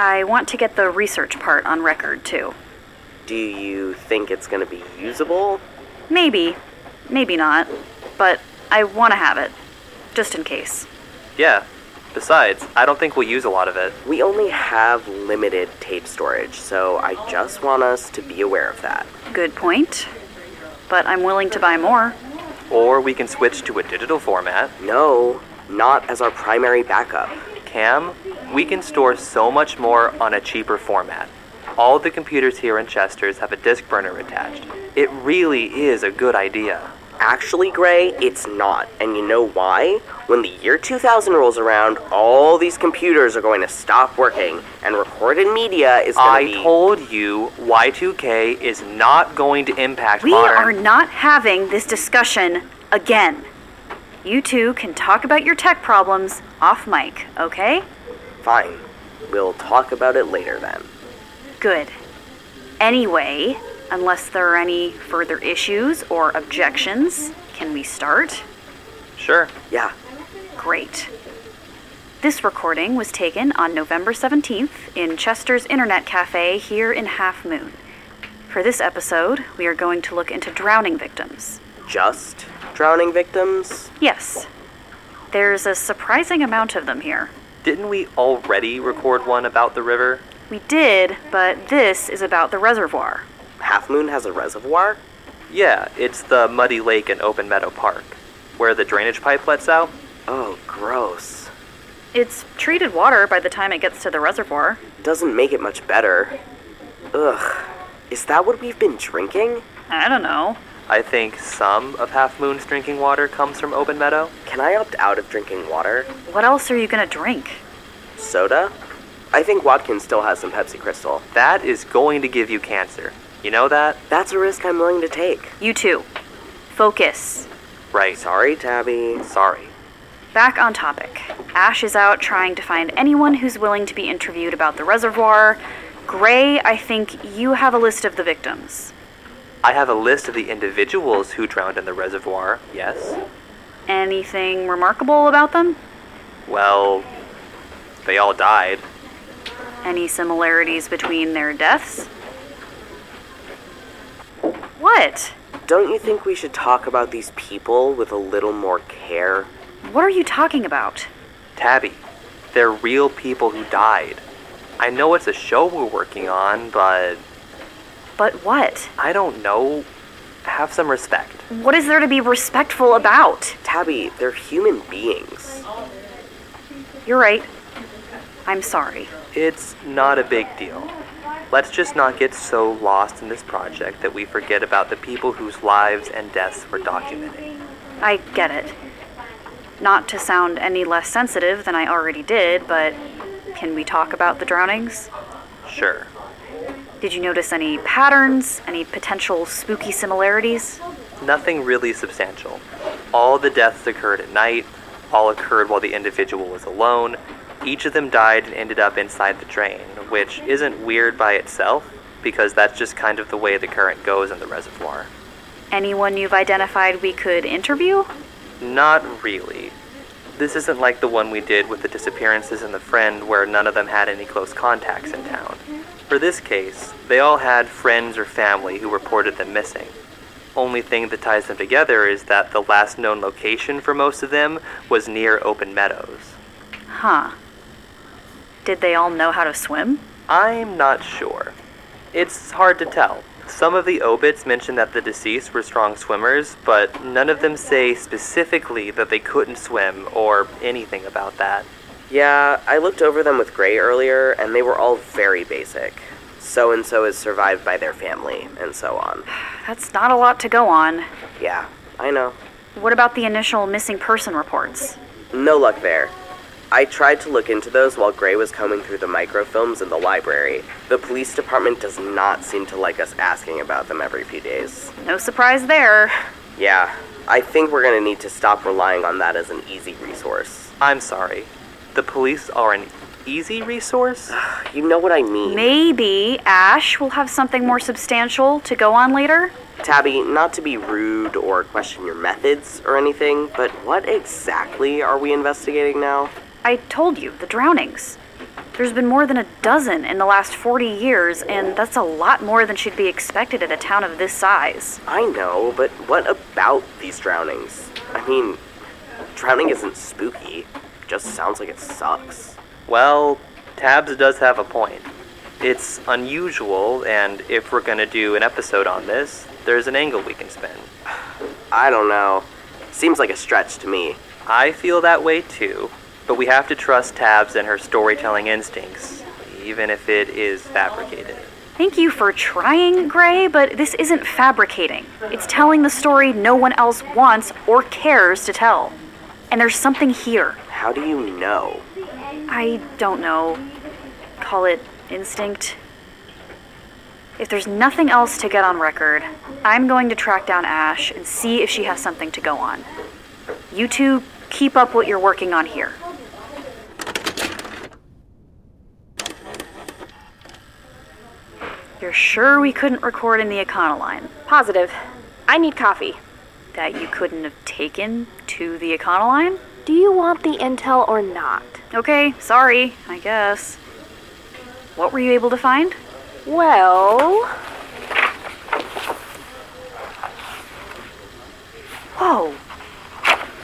I want to get the research part on record, too. Do you think it's gonna be usable? Maybe. Maybe not. But I want to have it. Just in case. Yeah. Besides, I don't think we'll use a lot of it. We only have limited tape storage, so I just want us to be aware of that. Good point. But I'm willing to buy more. Or we can switch to a digital format. No, not as our primary backup. Cam, we can store so much more on a cheaper format. All the computers here in Chester's have a disk burner attached. It really is a good idea. Actually, Gray, it's not. And you know why? When the year 2000 rolls around, all these computers are going to stop working, and recorded media is going I to be. told you Y2K is not going to impact We modern. are not having this discussion again. You two can talk about your tech problems off mic, okay? Fine. We'll talk about it later then. Good. Anyway, unless there are any further issues or objections, can we start? Sure. Yeah, Great. This recording was taken on November 17th in Chester's Internet Cafe here in Half Moon. For this episode, we are going to look into drowning victims. just drowning victims? Yes, there's a surprising amount of them here. Didn't we already record one about the river? We did, but this is about the reservoir. Half Moon has a reservoir? Yeah, it's the Muddy Lake in Open Meadow Park, where the drainage pipe lets out. Oh, gross. It's treated water by the time it gets to the reservoir. Doesn't make it much better. Ugh. Is that what we've been drinking? I don't know. I think some of Half Moon's drinking water comes from Open Meadow. Can I opt out of drinking water? What else are you gonna drink? Soda? I think Watkins still has some Pepsi Crystal. That is going to give you cancer. You know that? That's a risk I'm willing to take. You too. Focus. Right. Sorry, Tabby. Sorry. Back on topic. Ash is out trying to find anyone who's willing to be interviewed about the reservoir. Gray, I think you have a list of the victims. I have a list of the individuals who drowned in the reservoir, yes. Anything remarkable about them? Well, they all died. Any similarities between their deaths? What? Don't you think we should talk about these people with a little more care? What are you talking about? Tabby, they're real people who died. I know it's a show we're working on, but But what? I don't know. Have some respect. What is there to be respectful about? Tabby, they're human beings. You're right. I'm sorry. It's not a big deal. Let's just not get so lost in this project that we forget about the people whose lives and deaths we're documenting. I get it. Not to sound any less sensitive than I already did, but can we talk about the drownings? Sure. Did you notice any patterns, any potential spooky similarities? Nothing really substantial. All the deaths occurred at night, all occurred while the individual was alone. Each of them died and ended up inside the drain, which isn't weird by itself, because that's just kind of the way the current goes in the reservoir. Anyone you've identified we could interview? Not really. This isn't like the one we did with the disappearances and the friend, where none of them had any close contacts in town. For this case, they all had friends or family who reported them missing. Only thing that ties them together is that the last known location for most of them was near Open Meadows. Huh. Did they all know how to swim? I'm not sure. It's hard to tell. Some of the obits mention that the deceased were strong swimmers, but none of them say specifically that they couldn't swim or anything about that. Yeah, I looked over them with Gray earlier, and they were all very basic. So and so is survived by their family, and so on. That's not a lot to go on. Yeah, I know. What about the initial missing person reports? No luck there. I tried to look into those while Gray was combing through the microfilms in the library. The police department does not seem to like us asking about them every few days. No surprise there. Yeah, I think we're gonna need to stop relying on that as an easy resource. I'm sorry. The police are an easy resource? You know what I mean. Maybe Ash will have something more substantial to go on later? Tabby, not to be rude or question your methods or anything, but what exactly are we investigating now? I told you, the drownings. There's been more than a dozen in the last 40 years, and that's a lot more than should be expected at a town of this size. I know, but what about these drownings? I mean, drowning isn't spooky, just sounds like it sucks. Well, Tabs does have a point. It's unusual, and if we're gonna do an episode on this, there's an angle we can spin. I don't know. Seems like a stretch to me. I feel that way too, but we have to trust Tabs and her storytelling instincts, even if it is fabricated. Thank you for trying, Gray, but this isn't fabricating. It's telling the story no one else wants or cares to tell. And there's something here. How do you know? I don't know. Call it instinct. If there's nothing else to get on record, I'm going to track down Ash and see if she has something to go on. You two keep up what you're working on here. You're sure we couldn't record in the Econoline? Positive. I need coffee. That you couldn't have taken to the Econoline? Do you want the intel or not? Okay, sorry, I guess. What were you able to find? Well, Whoa.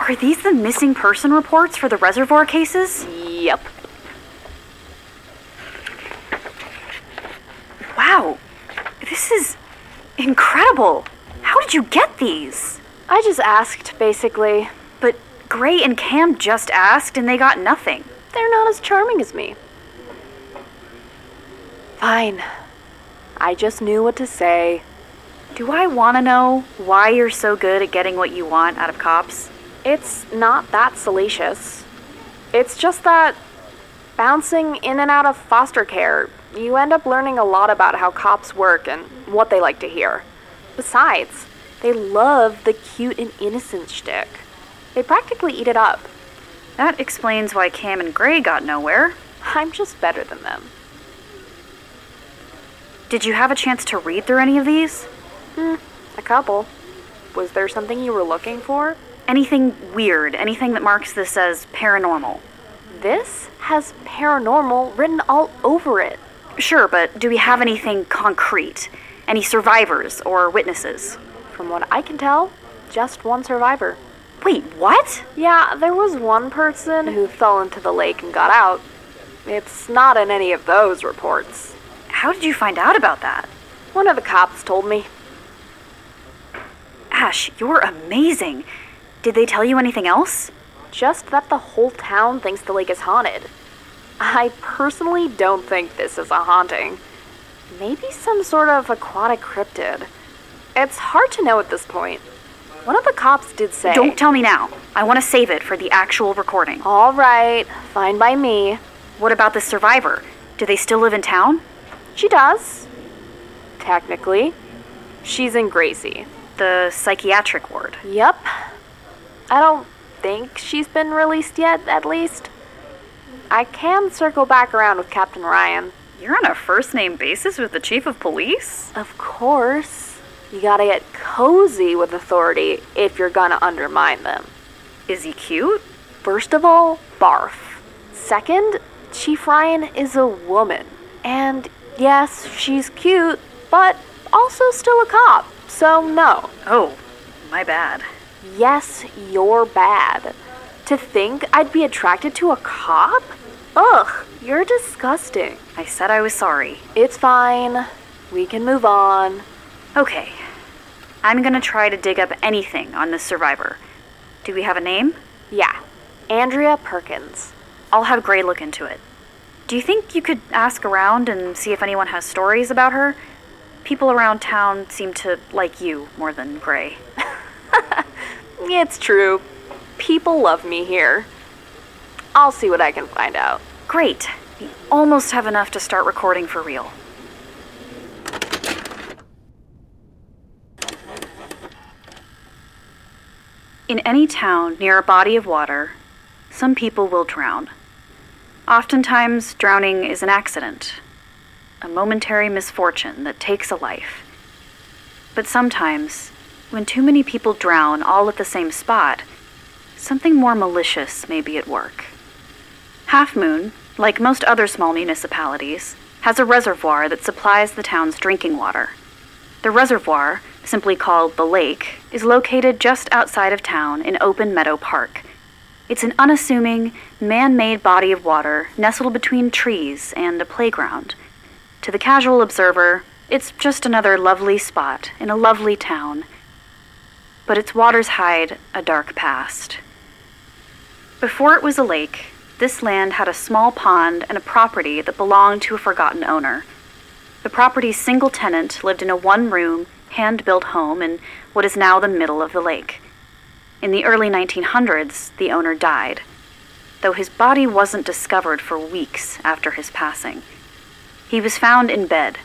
Are these the missing person reports for the reservoir cases? yep. Wow. This is incredible. How did you get these? I just asked, basically. But Gray and Cam just asked and they got nothing. They're not as charming as me. Fine. I just knew what to say. Do I want to know why you're so good at getting what you want out of cops? It's not that salacious. It's just that bouncing in and out of foster care, you end up learning a lot about how cops work and what they like to hear. Besides, they love the cute and innocent shtick. They practically eat it up. That explains why Cam and Gray got nowhere. I'm just better than them. Did you have a chance to read through any of these? Hmm, a couple. Was there something you were looking for? Anything weird? Anything that marks this as paranormal? This has paranormal written all over it. Sure, but do we have anything concrete? Any survivors or witnesses? From what I can tell, just one survivor. Wait, what? Yeah, there was one person who fell into the lake and got out. It's not in any of those reports. How did you find out about that? One of the cops told me. Ash, you're amazing. Did they tell you anything else? Just that the whole town thinks the lake is haunted. I personally don't think this is a haunting. Maybe some sort of aquatic cryptid. It's hard to know at this point. One of the cops did say. Don't tell me now. I want to save it for the actual recording. All right, fine by me. What about the survivor? Do they still live in town? She does. Technically. She's in Gracie. The psychiatric ward. Yep. I don't think she's been released yet, at least. I can circle back around with Captain Ryan. You're on a first name basis with the chief of police? Of course. You gotta get cozy with authority if you're gonna undermine them. Is he cute? First of all, barf. Second, Chief Ryan is a woman. And yes, she's cute, but also still a cop, so no. Oh, my bad. Yes, you're bad. To think I'd be attracted to a cop? Ugh, you're disgusting. I said I was sorry. It's fine. We can move on. Okay. I'm gonna try to dig up anything on this survivor. Do we have a name? Yeah, Andrea Perkins. I'll have Gray look into it. Do you think you could ask around and see if anyone has stories about her? People around town seem to like you more than Gray. It's true. People love me here. I'll see what I can find out. Great. We almost have enough to start recording for real. In any town near a body of water, some people will drown. Oftentimes, drowning is an accident, a momentary misfortune that takes a life. But sometimes, when too many people drown all at the same spot, something more malicious may be at work. Half Moon, like most other small municipalities, has a reservoir that supplies the town's drinking water. The reservoir, simply called the lake, is located just outside of town in Open Meadow Park. It's an unassuming, man made body of water nestled between trees and a playground. To the casual observer, it's just another lovely spot in a lovely town. But its waters hide a dark past. Before it was a lake, this land had a small pond and a property that belonged to a forgotten owner. The property's single tenant lived in a one room, hand built home in what is now the middle of the lake. In the early 1900s, the owner died, though his body wasn't discovered for weeks after his passing. He was found in bed.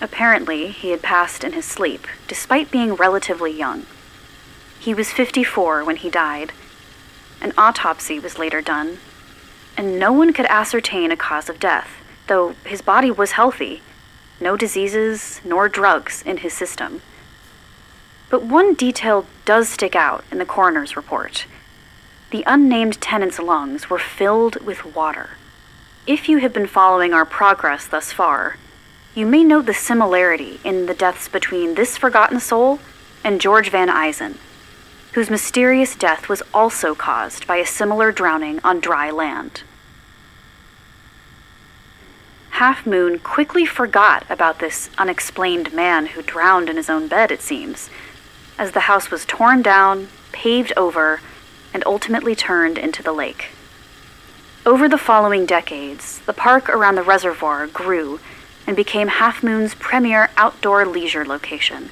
Apparently, he had passed in his sleep, despite being relatively young. He was 54 when he died. An autopsy was later done, and no one could ascertain a cause of death, though his body was healthy no diseases nor drugs in his system. But one detail does stick out in the coroner's report. The unnamed tenant's lungs were filled with water. If you have been following our progress thus far, you may note the similarity in the deaths between this forgotten soul and George Van Eisen, whose mysterious death was also caused by a similar drowning on dry land. Half Moon quickly forgot about this unexplained man who drowned in his own bed, it seems, as the house was torn down, paved over, and ultimately turned into the lake. Over the following decades, the park around the reservoir grew and became Half Moon's premier outdoor leisure location.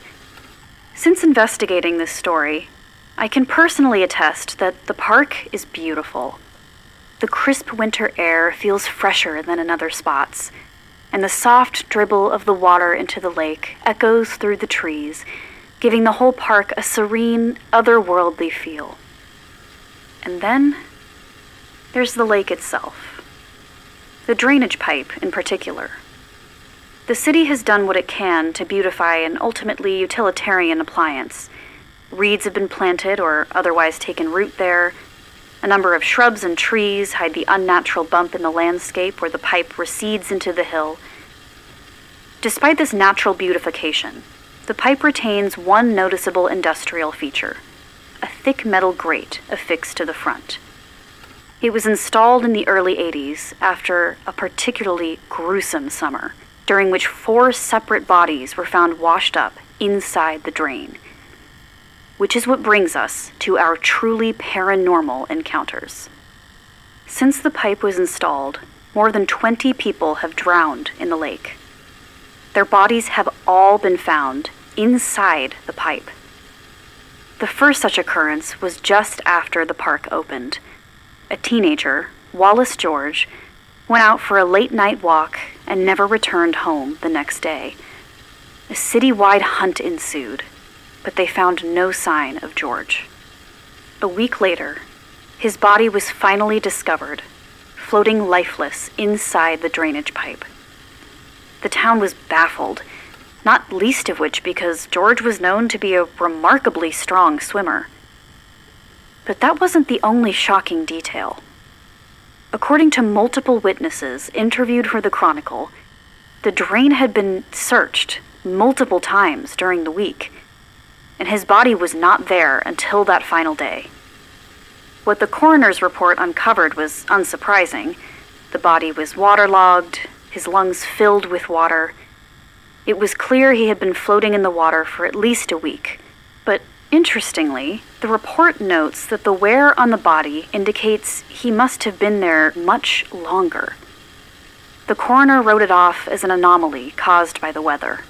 Since investigating this story, I can personally attest that the park is beautiful. The crisp winter air feels fresher than in other spots, and the soft dribble of the water into the lake echoes through the trees, giving the whole park a serene, otherworldly feel. And then there's the lake itself, the drainage pipe in particular. The city has done what it can to beautify an ultimately utilitarian appliance. Reeds have been planted or otherwise taken root there a number of shrubs and trees hide the unnatural bump in the landscape where the pipe recedes into the hill. Despite this natural beautification, the pipe retains one noticeable industrial feature a thick metal grate affixed to the front. It was installed in the early 80s after a particularly gruesome summer, during which four separate bodies were found washed up inside the drain which is what brings us to our truly paranormal encounters. Since the pipe was installed, more than 20 people have drowned in the lake. Their bodies have all been found inside the pipe. The first such occurrence was just after the park opened. A teenager, Wallace George, went out for a late night walk and never returned home the next day. A citywide hunt ensued but they found no sign of George. A week later, his body was finally discovered, floating lifeless inside the drainage pipe. The town was baffled, not least of which because George was known to be a remarkably strong swimmer. But that wasn't the only shocking detail. According to multiple witnesses interviewed for the Chronicle, the drain had been searched multiple times during the week and his body was not there until that final day. What the coroner's report uncovered was unsurprising. The body was waterlogged, his lungs filled with water. It was clear he had been floating in the water for at least a week. But interestingly, the report notes that the wear on the body indicates he must have been there much longer. The coroner wrote it off as an anomaly caused by the weather.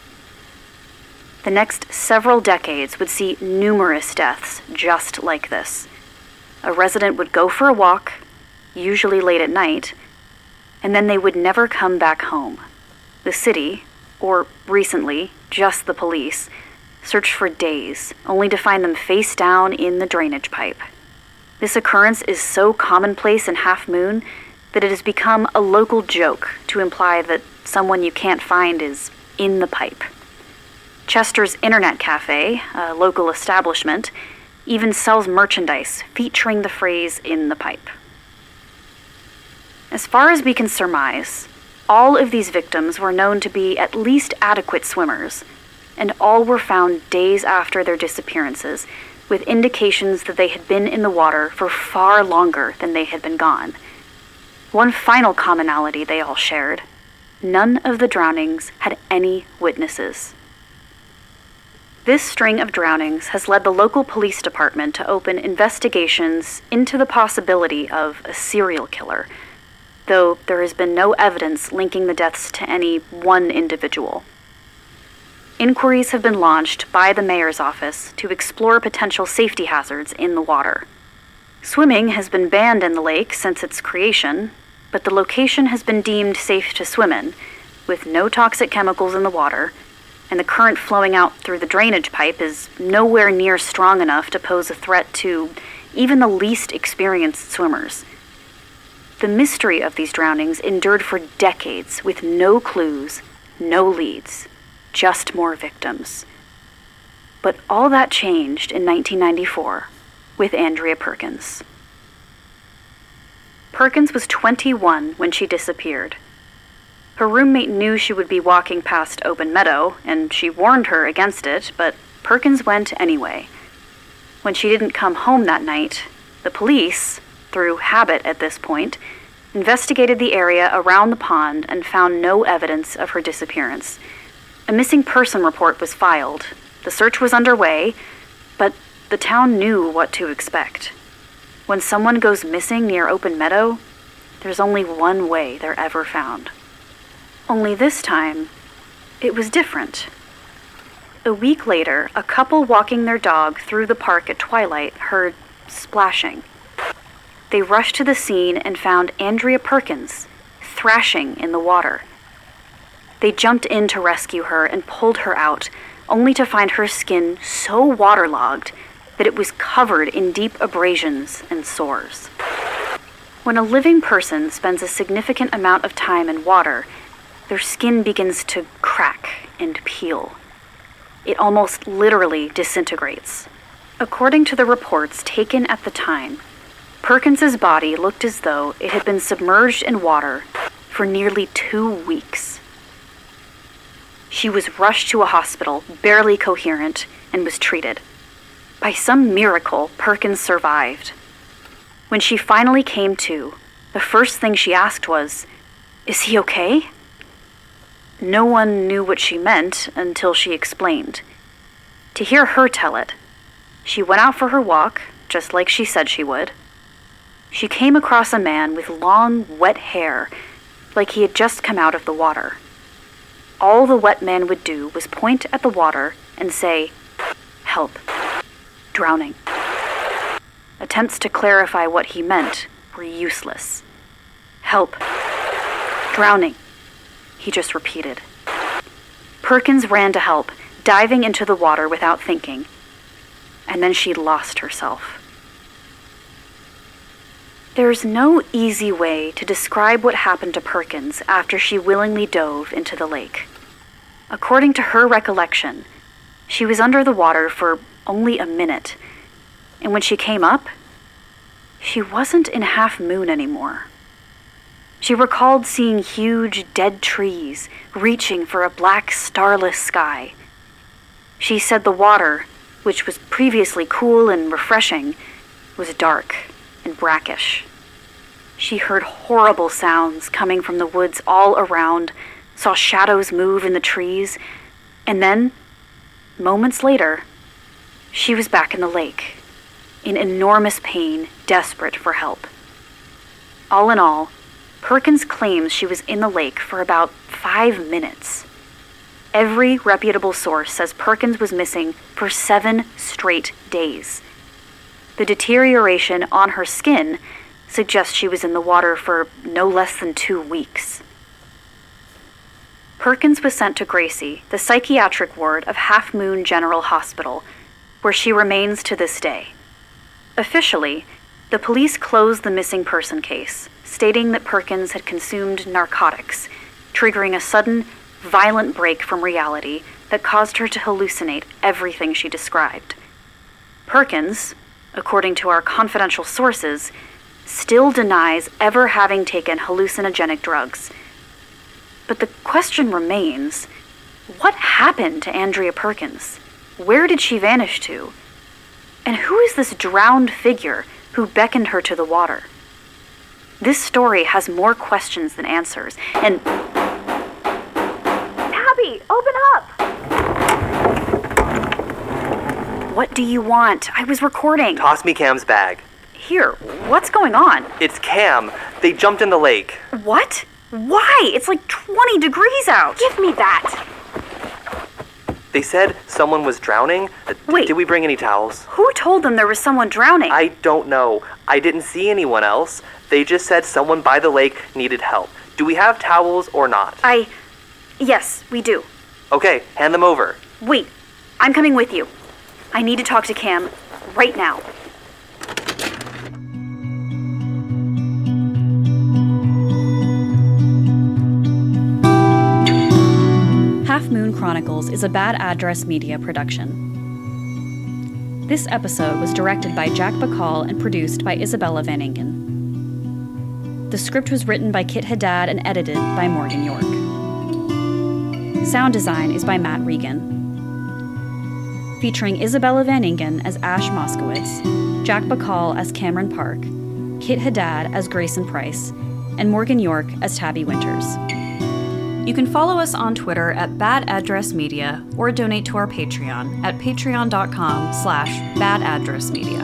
The next several decades would see numerous deaths just like this. A resident would go for a walk, usually late at night, and then they would never come back home. The city, or recently, just the police, searched for days, only to find them face down in the drainage pipe. This occurrence is so commonplace in Half Moon that it has become a local joke to imply that someone you can't find is in the pipe. Chester's Internet Cafe, a local establishment, even sells merchandise featuring the phrase in the pipe. As far as we can surmise, all of these victims were known to be at least adequate swimmers, and all were found days after their disappearances, with indications that they had been in the water for far longer than they had been gone. One final commonality they all shared none of the drownings had any witnesses. This string of drownings has led the local police department to open investigations into the possibility of a serial killer, though there has been no evidence linking the deaths to any one individual. Inquiries have been launched by the mayor's office to explore potential safety hazards in the water. Swimming has been banned in the lake since its creation, but the location has been deemed safe to swim in, with no toxic chemicals in the water and the current flowing out through the drainage pipe is nowhere near strong enough to pose a threat to even the least experienced swimmers. The mystery of these drownings endured for decades with no clues, no leads, just more victims. But all that changed in 1994 with Andrea Perkins. Perkins was 21 when she disappeared. Her roommate knew she would be walking past Open Meadow, and she warned her against it, but Perkins went anyway. When she didn't come home that night, the police, through habit at this point, investigated the area around the pond and found no evidence of her disappearance. A missing person report was filed. The search was underway, but the town knew what to expect. When someone goes missing near Open Meadow, there's only one way they're ever found. Only this time, it was different. A week later, a couple walking their dog through the park at twilight heard splashing. They rushed to the scene and found Andrea Perkins thrashing in the water. They jumped in to rescue her and pulled her out, only to find her skin so waterlogged that it was covered in deep abrasions and sores. When a living person spends a significant amount of time in water, their skin begins to crack and peel. It almost literally disintegrates. According to the reports taken at the time, Perkins's body looked as though it had been submerged in water for nearly two weeks. She was rushed to a hospital, barely coherent, and was treated. By some miracle, Perkins survived. When she finally came to, the first thing she asked was, Is he okay? No one knew what she meant until she explained. To hear her tell it, she went out for her walk, just like she said she would. She came across a man with long, wet hair, like he had just come out of the water. All the wet man would do was point at the water and say, Help. Drowning. Attempts to clarify what he meant were useless. Help. Drowning he just repeated. Perkins ran to help, diving into the water without thinking. And then she lost herself. There's no easy way to describe what happened to Perkins after she willingly dove into the lake. According to her recollection, she was under the water for only a minute, and when she came up, she wasn't in half moon anymore. She recalled seeing huge dead trees reaching for a black starless sky. She said the water, which was previously cool and refreshing, was dark and brackish. She heard horrible sounds coming from the woods all around, saw shadows move in the trees, and then, moments later, she was back in the lake, in enormous pain, desperate for help. All in all, Perkins claims she was in the lake for about five minutes. Every reputable source says Perkins was missing for seven straight days. The deterioration on her skin suggests she was in the water for no less than two weeks. Perkins was sent to Gracie, the psychiatric ward of Half Moon General Hospital, where she remains to this day. Officially, the police closed the missing person case, stating that Perkins had consumed narcotics, triggering a sudden, violent break from reality that caused her to hallucinate everything she described. Perkins, according to our confidential sources, still denies ever having taken hallucinogenic drugs. But the question remains what happened to Andrea Perkins? Where did she vanish to? And who is this drowned figure who beckoned her to the water? This story has more questions than answers, and. Abby, open up! What do you want? I was recording. Toss me Cam's bag. Here, what's going on? It's Cam. They jumped in the lake. What? Why? It's like 20 degrees out. Give me that! They said someone was drowning. Uh, Wait. Did we bring any towels? Who told them there was someone drowning? I don't know. I didn't see anyone else. They just said someone by the lake needed help. Do we have towels or not? I. Yes, we do. Okay, hand them over. Wait, I'm coming with you. I need to talk to Cam right now. Moon Chronicles is a bad address media production. This episode was directed by Jack Bacall and produced by Isabella Van Ingen. The script was written by Kit Haddad and edited by Morgan York. Sound design is by Matt Regan. Featuring Isabella Van Ingen as Ash Moskowitz, Jack Bacall as Cameron Park, Kit Haddad as Grayson Price, and Morgan York as Tabby Winters. You can follow us on Twitter at Bad Address Media or donate to our Patreon at patreon.com slash badaddressmedia.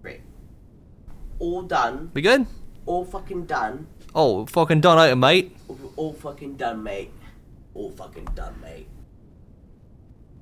Great. All done. We good? All fucking done. Oh, fucking done out, mate. All fucking done, mate. All fucking done, mate.